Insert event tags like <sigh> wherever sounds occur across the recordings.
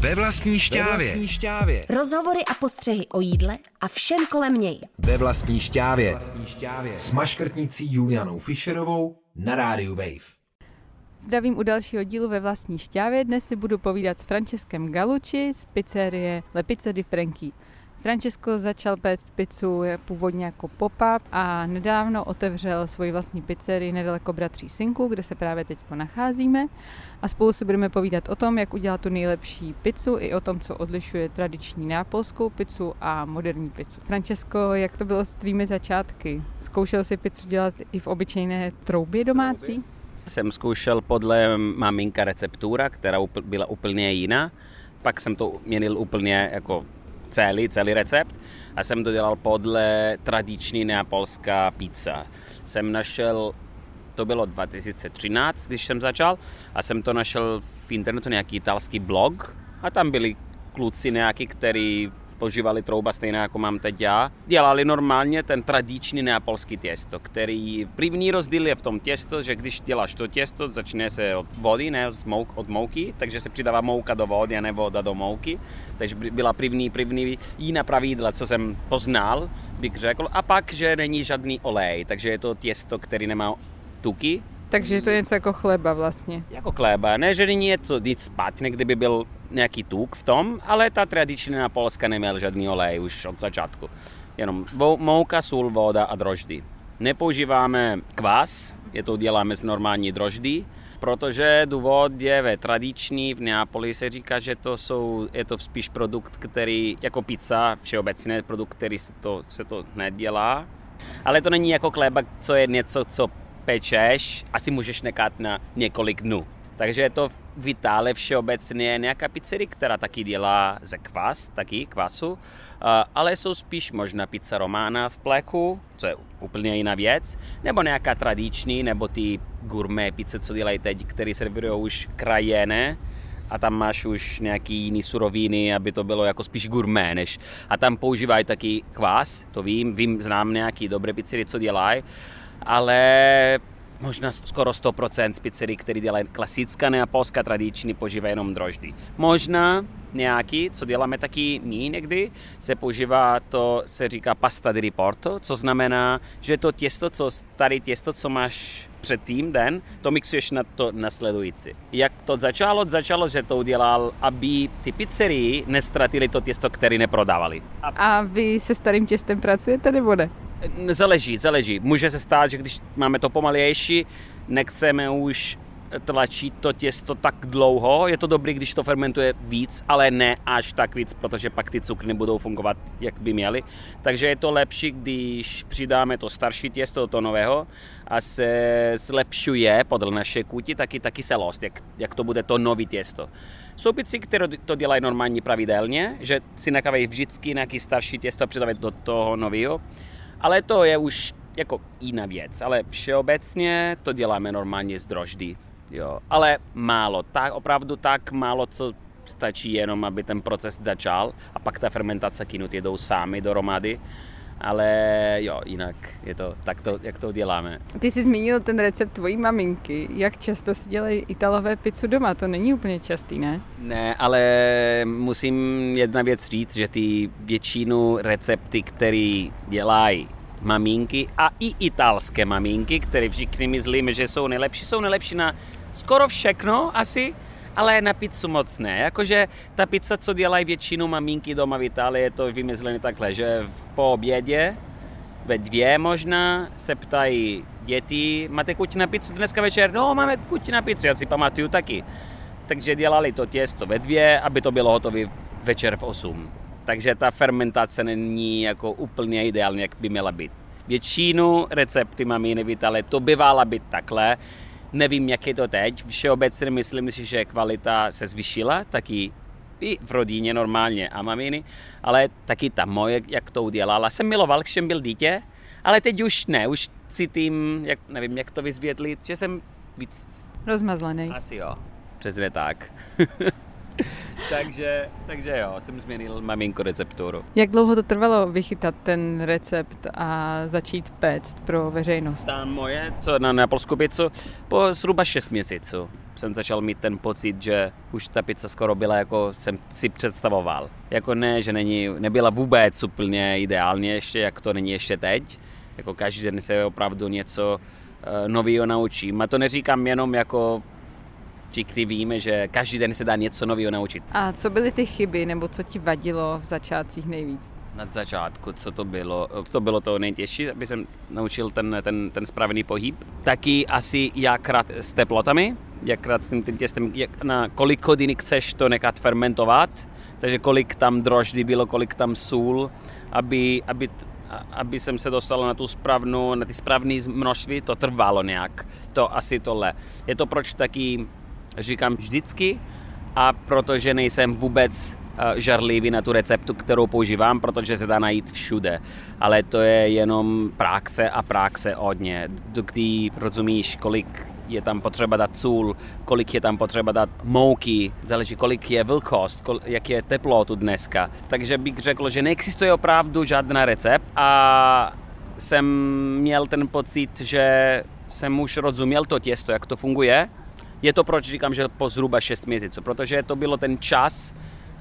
Ve vlastní šťávě. Ve vlastní šťávě. Rozhovory a postřehy o jídle a všem kolem něj. Ve vlastní šťávě. Vlastní šťávě. S maškrtnicí Julianou Fischerovou na rádiu Wave. Zdravím u dalšího dílu ve vlastní šťávě. Dnes si budu povídat s Franceskem Galuči z pizzerie Le Pizza di Franky. Francesco začal péct pizzu původně jako pop-up a nedávno otevřel svoji vlastní pizzerii nedaleko Bratří Synku, kde se právě teď nacházíme. A spolu si budeme povídat o tom, jak udělat tu nejlepší pizzu i o tom, co odlišuje tradiční nápolskou pizzu a moderní pizzu. Francesco, jak to bylo s tvými začátky? Zkoušel jsi pizzu dělat i v obyčejné troubě domácí? Jsem zkoušel podle maminka receptura, která byla úplně jiná. Pak jsem to měnil úplně jako celý, celý recept a jsem to dělal podle tradiční neapolská pizza. Jsem našel, to bylo 2013, když jsem začal, a jsem to našel v internetu nějaký italský blog a tam byli kluci nějaký, který používali trouba stejně jako mám teď já. Dělali normálně ten tradiční neapolský těsto, který první rozdíl je v tom těsto, že když děláš to těsto, začne se od vody, ne od mouky, takže se přidává mouka do vody a ne voda do mouky. Takže byla první, první jiná pravidla, co jsem poznal, bych řekl. A pak, že není žádný olej, takže je to těsto, který nemá tuky, takže je to něco jako chleba vlastně. Jako chleba, ne, že není něco nic špatně, kdyby byl nějaký tuk v tom, ale ta tradiční na Polska neměl žádný olej už od začátku. Jenom mouka, sůl, voda a droždy. Nepoužíváme kvás, je to děláme z normální droždy, protože důvod je ve tradiční, v Neapoli se říká, že to jsou, je to spíš produkt, který, jako pizza, všeobecně produkt, který se to, se to nedělá, ale to není jako chleba, co je něco, co pečeš, asi můžeš nechat na několik dnů. Takže je to v Itálii všeobecně nějaká pizzerie, která taky dělá ze kvas, taky kvasu, ale jsou spíš možná pizza romána v plechu, co je úplně jiná věc, nebo nějaká tradiční, nebo ty gourmet pizze, co dělají teď, které servírují už krajené, a tam máš už nějaký jiný suroviny, aby to bylo jako spíš gourmet, než a tam používají taky kvás, to vím, vím, znám nějaký dobré pizzerie, co dělají, ale možná skoro 100% z pizzerii, který dělají klasická neapolská tradiční, používá jenom droždy. Možná nějaký, co děláme taky my někdy, se používá to, se říká pasta di riporto, co znamená, že to těsto, co starý těsto, co máš předtím den, to mixuješ na to nasledující. Jak to začalo? Začalo, že to udělal, aby ty pizzerii nestratili to těsto, které neprodávali. A, a vy se starým těstem pracujete nebo ne? Záleží, záleží. Může se stát, že když máme to pomalejší, nechceme už tlačit to těsto tak dlouho. Je to dobrý, když to fermentuje víc, ale ne až tak víc, protože pak ty cukry nebudou fungovat, jak by měly. Takže je to lepší, když přidáme to starší těsto do toho nového a se zlepšuje podle naše kuti, taky, taky se lost, jak, jak to bude to nový těsto. Jsou pici, které to dělají normálně pravidelně, že si nechávají vždycky nějaký starší těsto a přidávají do toho nového ale to je už jako jiná věc. Ale všeobecně to děláme normálně z droždy. Jo. Ale málo, tak opravdu tak málo, co stačí jenom, aby ten proces začal a pak ta fermentace kinut jedou sami do romady. Ale jo, jinak je to tak, to, jak to děláme. Ty jsi zmínil ten recept tvojí maminky. Jak často si dělají italové pizzu doma? To není úplně častý, ne? Ne, ale musím jedna věc říct, že ty většinu recepty, které dělají maminky a i italské maminky, které všichni myslíme, že jsou nejlepší, jsou nejlepší na skoro všechno asi, ale na pizzu moc ne. Jakože ta pizza, co dělají většinu maminky doma v Itálii, je to vymyslené takhle, že v, po obědě ve dvě možná se ptají děti, máte kuť na pizzu dneska večer? No, máme kuť na pizzu, já si pamatuju taky. Takže dělali to těsto ve dvě, aby to bylo hotové večer v 8. Takže ta fermentace není jako úplně ideální, jak by měla být. Většinu recepty maminy v Italii to bývala být takhle, Nevím, jak je to teď. Všeobecně myslím si, že kvalita se zvyšila, taky i v rodině normálně a maminy, ale taky ta moje, jak to udělala. Jsem miloval, když jsem byl dítě, ale teď už ne, už cítím, jak, nevím, jak to vysvětlit, že jsem víc... Rozmazlený. Asi jo, přesně tak. <laughs> <laughs> takže, takže jo, jsem změnil maminko recepturu. Jak dlouho to trvalo vychytat ten recept a začít péct pro veřejnost? Ta moje, co na, na polskou pizzu, po zhruba 6 měsíců. jsem začal mít ten pocit, že už ta pizza skoro byla, jako jsem si představoval. Jako ne, že není, nebyla vůbec úplně ideálně ještě, jak to není ještě teď. Jako každý den se opravdu něco uh, nového naučím. A to neříkám jenom jako všichni víme, že každý den se dá něco nového naučit. A co byly ty chyby, nebo co ti vadilo v začátcích nejvíc? Na začátku, co to bylo? To bylo to nejtěžší, aby jsem naučil ten, ten, ten správný pohyb. Taky asi jakrát s teplotami, jakrát s tím, tím těstem, jak, na kolik hodin chceš to nechat fermentovat, takže kolik tam droždy bylo, kolik tam sůl, aby, aby aby jsem se dostal na tu správnou, na ty správné množství, to trvalo nějak. To asi tohle. Je to proč taky říkám vždycky a protože nejsem vůbec eh, žarlivý na tu receptu, kterou používám, protože se dá najít všude. Ale to je jenom praxe a praxe hodně. Kdy rozumíš, kolik je tam potřeba dát sůl, kolik je tam potřeba dát mouky, záleží kolik je vlhkost, jak je teplo tu dneska. Takže bych řekl, že neexistuje opravdu žádná recept a jsem měl ten pocit, že jsem už rozuměl to těsto, jak to funguje je to proč říkám, že po zhruba 6 měsíců, protože to bylo ten čas,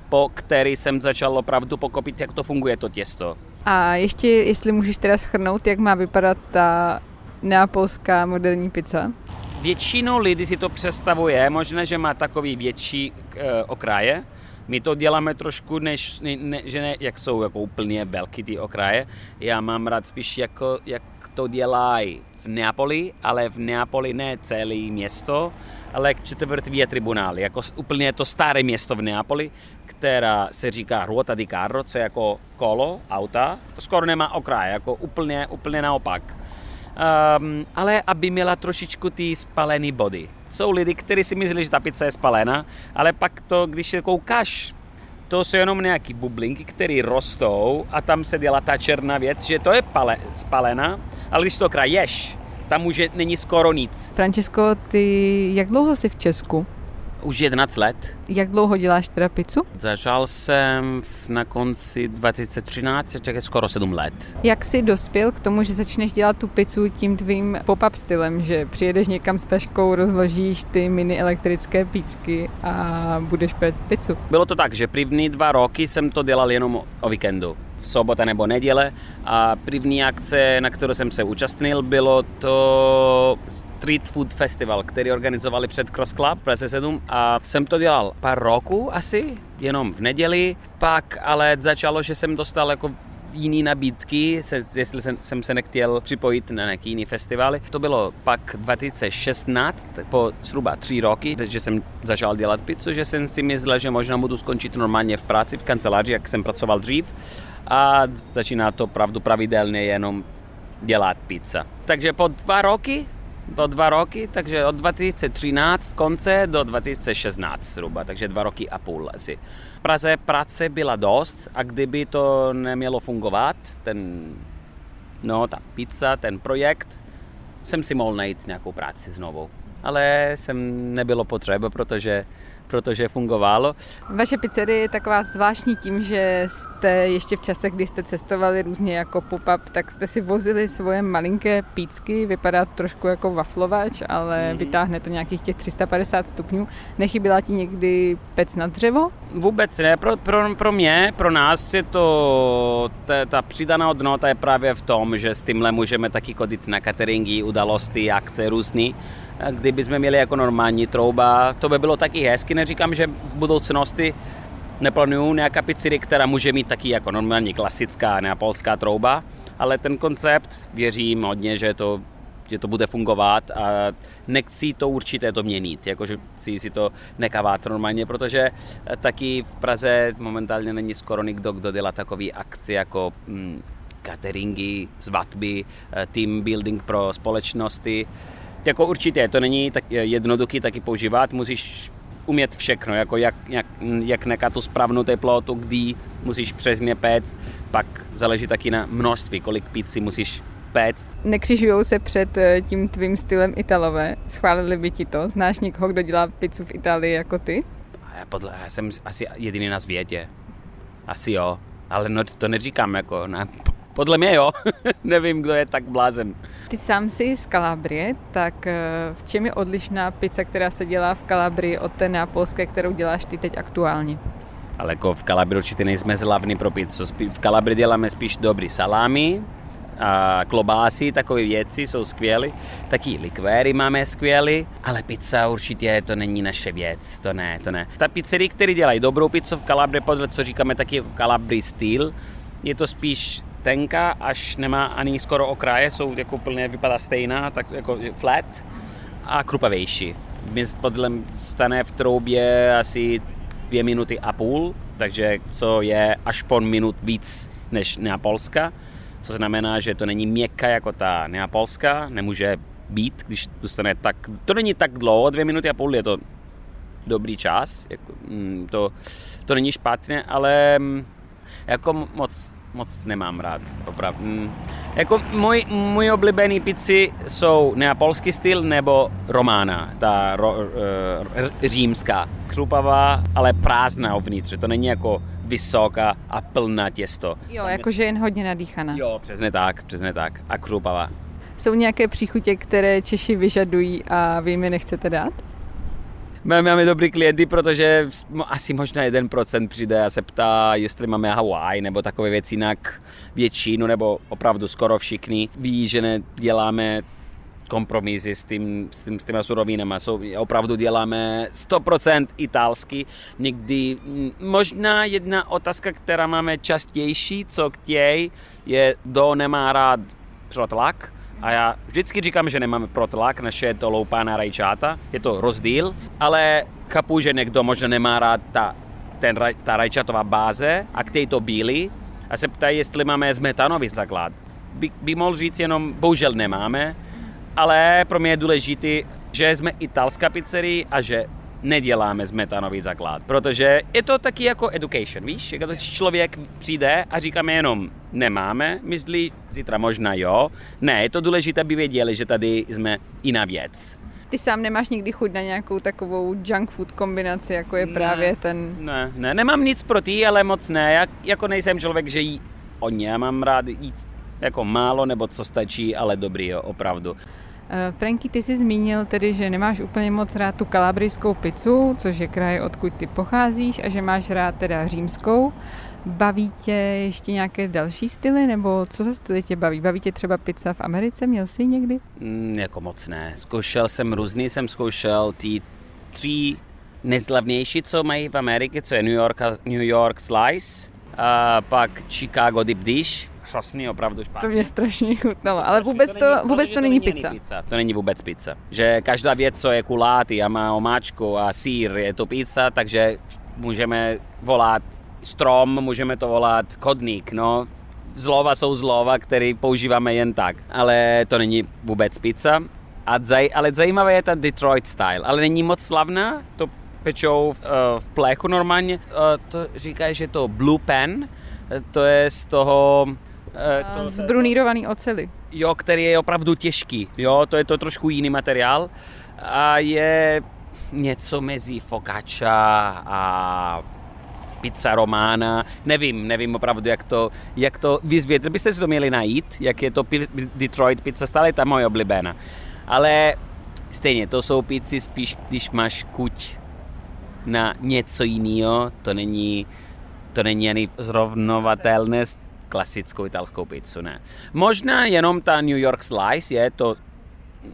po který jsem začal opravdu pokopit, jak to funguje to těsto. A ještě, jestli můžeš teda schrnout, jak má vypadat ta neapolská moderní pizza? Většinu lidí si to představuje, možná, že má takový větší e, okraje. My to děláme trošku, než, ne, ne, že ne, jak jsou jako úplně velký ty okraje. Já mám rád spíš, jako, jak to dělají v Neapoli, ale v Neapoli ne celé město, ale čtvrtví tribunál, jako úplně to staré město v Neapoli, která se říká Ruota di Carro, co je jako kolo auta, skoro nemá okraj, jako úplně, úplně naopak. Um, ale aby měla trošičku ty spalené body. Jsou lidi, kteří si myslí, že ta pizza je spalena, ale pak to, když se koukáš, to jsou jenom nějaký bublinky, které rostou a tam se dělá ta černá věc, že to je pale, spalena, ale když to kraješ, tam už je, není skoro nic. Francesco, ty jak dlouho jsi v Česku? Už 11 let. Jak dlouho děláš teda pizzu? Začal jsem na konci 2013, tak je skoro 7 let. Jak jsi dospěl k tomu, že začneš dělat tu pizzu tím tvým pop-up stylem, že přijedeš někam s taškou, rozložíš ty mini elektrické pícky a budeš péct pizzu? Bylo to tak, že první dva roky jsem to dělal jenom o víkendu v sobota nebo neděle. A první akce, na kterou jsem se účastnil, bylo to Street Food Festival, který organizovali před Cross Club v Praze 7 a jsem to dělal pár roků asi, jenom v neděli, pak ale začalo, že jsem dostal jako jiný nabídky, se, jestli jsem, jsem se nechtěl připojit na nějaký jiný festivaly. To bylo pak 2016, po zhruba tři roky, že jsem začal dělat pizzu, že jsem si myslel, že možná budu skončit normálně v práci, v kanceláři, jak jsem pracoval dřív a začíná to pravdu pravidelně jenom dělat pizza. Takže po dva roky po dva roky, takže od 2013 konce do 2016 zhruba, takže dva roky a půl asi. V Praze práce byla dost a kdyby to nemělo fungovat, ten, no, ta pizza, ten projekt, jsem si mohl najít nějakou práci znovu. Ale jsem nebylo potřeba, protože protože fungovalo. Vaše pizzerie je taková zvláštní tím, že jste ještě v čase, kdy jste cestovali různě jako pop-up, tak jste si vozili svoje malinké pícky, vypadá to trošku jako waflovač, ale mm. vytáhne to nějakých těch 350 stupňů. Nechyběla ti někdy pec na dřevo? Vůbec ne, pro, pro, pro mě, pro nás je to, ta, ta přidaná hodnota je právě v tom, že s tímhle můžeme taky chodit na cateringy, udalosti, akce různý kdyby jsme měli jako normální trouba, to by bylo taky hezky. Neříkám, že v budoucnosti neplánuju nějaká pizzerie, která může mít taky jako normální klasická neapolská trouba, ale ten koncept věřím hodně, že to že to bude fungovat a nechci to určitě to měnit, jakože chci si to nekávat normálně, protože taky v Praze momentálně není skoro nikdo, kdo dělá takový akci jako hm, cateringy, svatby, eh, team building pro společnosti jako určitě, to není tak jednoduchý taky používat, musíš umět všechno, jako jak, jak, jak nechat tu správnou teplotu, kdy musíš přesně péct, pak záleží taky na množství, kolik pizzy musíš péct. Nekřižují se před eh, tím tvým stylem Italové? Schválili by ti to? Znáš někoho, kdo dělá pizzu v Itálii jako ty? Já, podle, já jsem asi jediný na světě. Asi jo, ale no, to neříkám jako na Podle mě jo. <laughs> Nevím, kdo je tak blázen. Ty sám jsi z Kalabrie, tak eh, v čem je odlišná pizza, která se dělá v Kalabrii od té neapolské, kterou děláš ty teď aktuálně? Ale jako v Kalabri určitě nejsme zlavní pro pizzu. V Kalabri děláme spíš dobrý salámy, a klobásy, takové věci jsou skvělé. Taky likvéry máme skvělé, ale pizza určitě to není naše věc, to ne, to ne. Ta pizzerie, který dělají dobrou pizzu v Kalabri, podle co říkáme taky jako Kalabri styl, je to spíš tenká, až nemá ani skoro okraje, jsou jako plně, vypadá stejná, tak jako flat a krupavější. My podle stane v troubě asi dvě minuty a půl, takže co je až po minut víc než neapolská, co znamená, že to není měkká jako ta neapolská, nemůže být, když dostane tak, to není tak dlouho, dvě minuty a půl je to dobrý čas, jako, mm, to, to není špatně, ale mm, jako moc moc nemám rád, opravdu. Mm. Jako můj, můj oblíbený pici jsou neapolský styl nebo romána, ta ro, uh, římská. Křupavá, ale prázdná uvnitř, to není jako vysoká a plná těsto. Jo, jakože jen hodně nadýchaná. Jo, přesně tak, přesně tak. A krupavá. Jsou nějaké příchutě, které Češi vyžadují a vy jim je nechcete dát? Máme dobrý klienty, protože asi možná jeden procent přijde a se ptá, jestli máme Hawaii nebo takové věci, jinak většinu nebo opravdu skoro všichni ví, že neděláme kompromisy s, tím, s, tím, s těma surovinama. So, opravdu děláme 100% italsky. Někdy možná jedna otázka, která máme častější, co chtějí, je, kdo nemá rád přotlak, a já vždycky říkám, že nemáme protlak, naše je to loupána rajčáta, je to rozdíl, ale chápu, že někdo možná nemá rád ta, ten, ta rajčatová báze a chtějí to bílý a se ptají, jestli máme zmetanový základ. By, by mohl říct jenom, bohužel nemáme, ale pro mě je důležité, že jsme italská pizzerie a že neděláme zmetanový základ, protože je to taky jako education, víš, jak to člověk přijde a říkáme jenom nemáme, myslí zítra možná jo, ne, je to důležité, aby věděli, že tady jsme i na věc. Ty sám nemáš nikdy chuť na nějakou takovou junk food kombinaci, jako je ne, právě ten... Ne, ne, nemám nic proti, ale moc ne, jak, jako nejsem člověk, že jí o ně, mám rád jít jako málo nebo co stačí, ale dobrý, jo, opravdu. Eh, Franky, ty jsi zmínil tedy, že nemáš úplně moc rád tu kalabrijskou pizzu, což je kraj, odkud ty pocházíš, a že máš rád teda římskou. Baví tě ještě nějaké další styly, nebo co za styly tě baví? Baví tě třeba pizza v Americe? Měl jsi někdy? Mm, jako moc ne. Zkoušel jsem různý, jsem zkoušel ty tři nejzlavnější, co mají v Americe, co je New York, New York Slice, a pak Chicago Deep Dish, hrozný, opravdu špatný. To mě strašně chutnalo, ale vůbec to, není, vůbec to, to není pizza. pizza. To není vůbec pizza. Že každá věc, co je kulátý a má omáčku a sír, je to pizza, takže můžeme volat strom, můžeme to volat kodník, no. Zlova jsou zlova, které používáme jen tak, ale to není vůbec pizza. A zaj, ale zajímavé je ta Detroit style, ale není moc slavná, to pečou v, uh, v plechu normálně. Uh, to říká, že to blue pen, to je z toho Eh, to, z brunírovaný ocely. Jo, který je opravdu těžký. Jo, to je to trošku jiný materiál. A je něco mezi focaccia a pizza romana. Nevím, nevím opravdu, jak to, jak to vyzvět. Byste si to měli najít, jak je to Detroit pizza, stále ta moje oblíbená. Ale stejně, to jsou pizzy spíš, když máš kuť na něco jiného, to není, to není ani zrovnovatelné s klasickou italskou pizzu, ne. Možná jenom ta New York Slice je to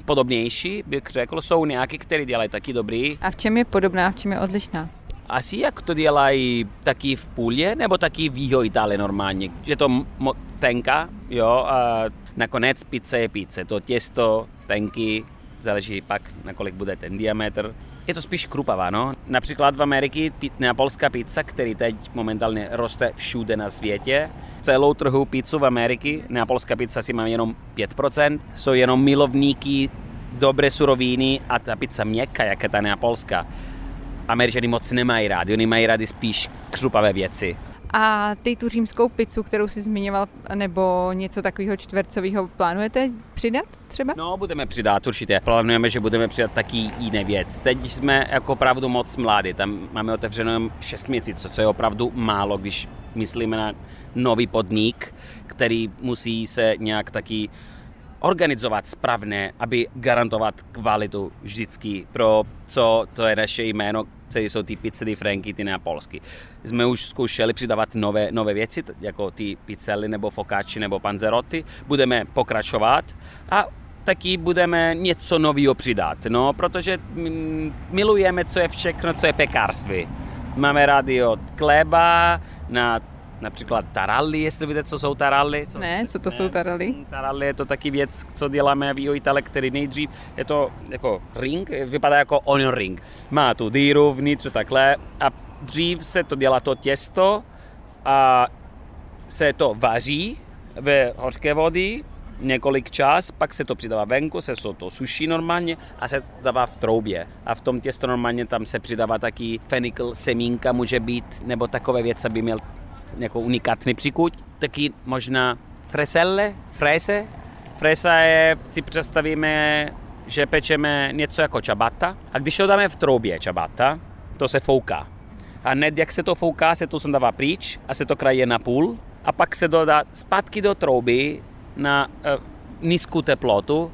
podobnější, bych řekl, jsou nějaký, který dělají taky dobrý. A v čem je podobná, v čem je odlišná? Asi jak to dělají taky v Půlě, nebo taky v Jiho Itálii normálně. Že to mo- tenka, jo, a nakonec pizza je pizza. To těsto, tenky, záleží pak, na kolik bude ten diametr. Je to spíš krupavá, no. Například v Americe neapolská pizza, který teď momentálně roste všude na světě, celou trhu pizzu v Ameriky, neapolská pizza si má jenom 5%, jsou jenom milovníky dobré suroviny a ta pizza měkká, jak je ta neapolská. Američani moc nemají rádi, oni mají rádi spíš křupavé věci. A ty tu římskou pizzu, kterou jsi zmiňoval, nebo něco takového čtvercového, plánujete přidat třeba? No, budeme přidat určitě. Plánujeme, že budeme přidat taky jiné věci. Teď jsme jako opravdu moc mladí, tam máme otevřeno 6 měsíců, co je opravdu málo, když myslíme na nový podnik, který musí se nějak taky organizovat správně, aby garantovat kvalitu vždycky pro co to je naše jméno, co jsou ty pizze di Franky, ty neapolsky. Jsme už zkoušeli přidávat nové, nové věci, jako ty pizzely nebo focacci nebo panzeroty. Budeme pokračovat a taky budeme něco nového přidat, no, protože milujeme, co je všechno, co je pekárství. Máme rádi od kleba na například taralli, jestli víte, co jsou taralli. Co, ne, co to ne, jsou taralli? Taralli je to taky věc, co děláme v Itale, který nejdřív je to jako ring, vypadá jako onion ring. Má tu díru vnitř takhle a dřív se to dělá to těsto a se to vaří ve hořké vody, několik čas, pak se to přidává venku, se to suší normálně a se dává v troubě. A v tom těsto normálně tam se přidává taky fenikl, semínka může být, nebo takové věci, aby měl jako unikátní příkuť. Taky možná freselle, frése. Fresa je, si představíme, že pečeme něco jako čabata a když to dáme v troubě čabata, to se fouká. A hned jak se to fouká, se to dává pryč a se to kraje na půl a pak se dodá zpátky do trouby na uh, nízkou teplotu,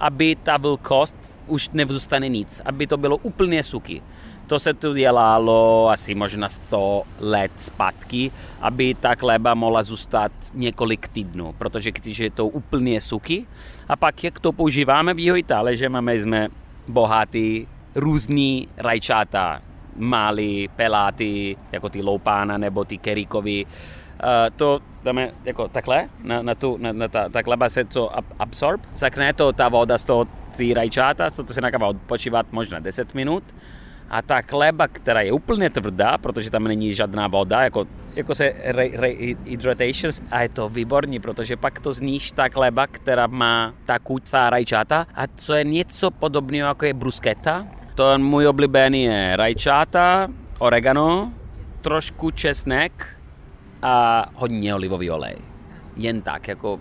aby ta vlhkost už nevzůstane nic, aby to bylo úplně suky. To se tu dělalo asi možná 100 let zpátky, aby ta chleba mohla zůstat několik týdnů, protože když je to úplně suky, a pak jak to používáme v jeho Itálii, že máme jsme bohatý různý rajčata, malý, peláty, jako ty loupána nebo ty kerikovy, Uh, to dáme jako takhle, na, na, tu, na, na ta, ta chleba se to absorb, zakne to ta voda z toho ty rajčáta, to, to se nechává odpočívat možná 10 minut a ta chleba, která je úplně tvrdá, protože tam není žádná voda, jako, jako se rehydratation a je to výborný, protože pak to zníš ta chleba, která má ta kuťa rajčata a co je něco podobného jako je brusketa. To můj oblíbený je rajčata, oregano, trošku česnek a hodně olivový olej. Jen tak, jako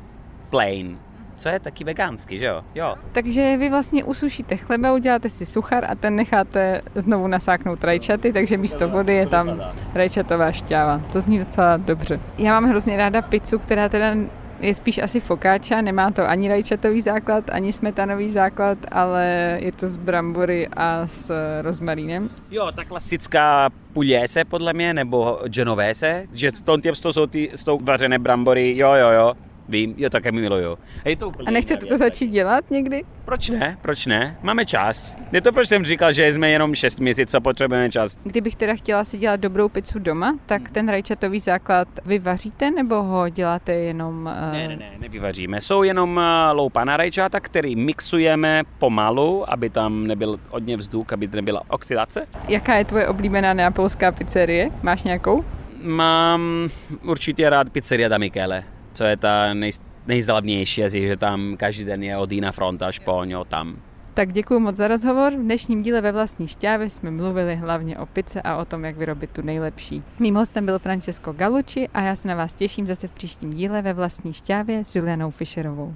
plain co je taky veganský, že jo? jo. Takže vy vlastně usušíte chleba, uděláte si suchar a ten necháte znovu nasáknout rajčaty, takže místo vody je tam rajčatová šťáva. To zní docela dobře. Já mám hrozně ráda pizzu, která teda je spíš asi fokáča, nemá to ani rajčatový základ, ani smetanový základ, ale je to z brambory a s rozmarínem. Jo, ta klasická pugliese podle mě, nebo genovese, že v tom těpsto jsou ty, s tou vařené brambory, jo, jo, jo, Vím, jo, také mi miluju. A, je to a nechcete to začít dělat někdy? Proč ne? Proč ne? Máme čas. Je to, proč jsem říkal, že jsme jenom 6 měsíců a potřebujeme čas. Kdybych teda chtěla si dělat dobrou pizzu doma, tak ten rajčatový základ vyvaříte nebo ho děláte jenom... Uh... Ne, ne, ne, nevyvaříme. Jsou jenom uh, loupaná rajčata, který mixujeme pomalu, aby tam nebyl hodně vzduch, aby nebyla oxidace. Jaká je tvoje oblíbená neapolská pizzerie? Máš nějakou? Mám určitě rád pizzeria da Michele co je ta nej, nejzlavnější, že tam každý den je od jiná fronta až po ňo tam. Tak děkuji moc za rozhovor. V dnešním díle ve vlastní šťávě jsme mluvili hlavně o pice a o tom, jak vyrobit tu nejlepší. Mým hostem byl Francesco Galucci a já se na vás těším zase v příštím díle ve vlastní šťávě s Julianou Fischerovou.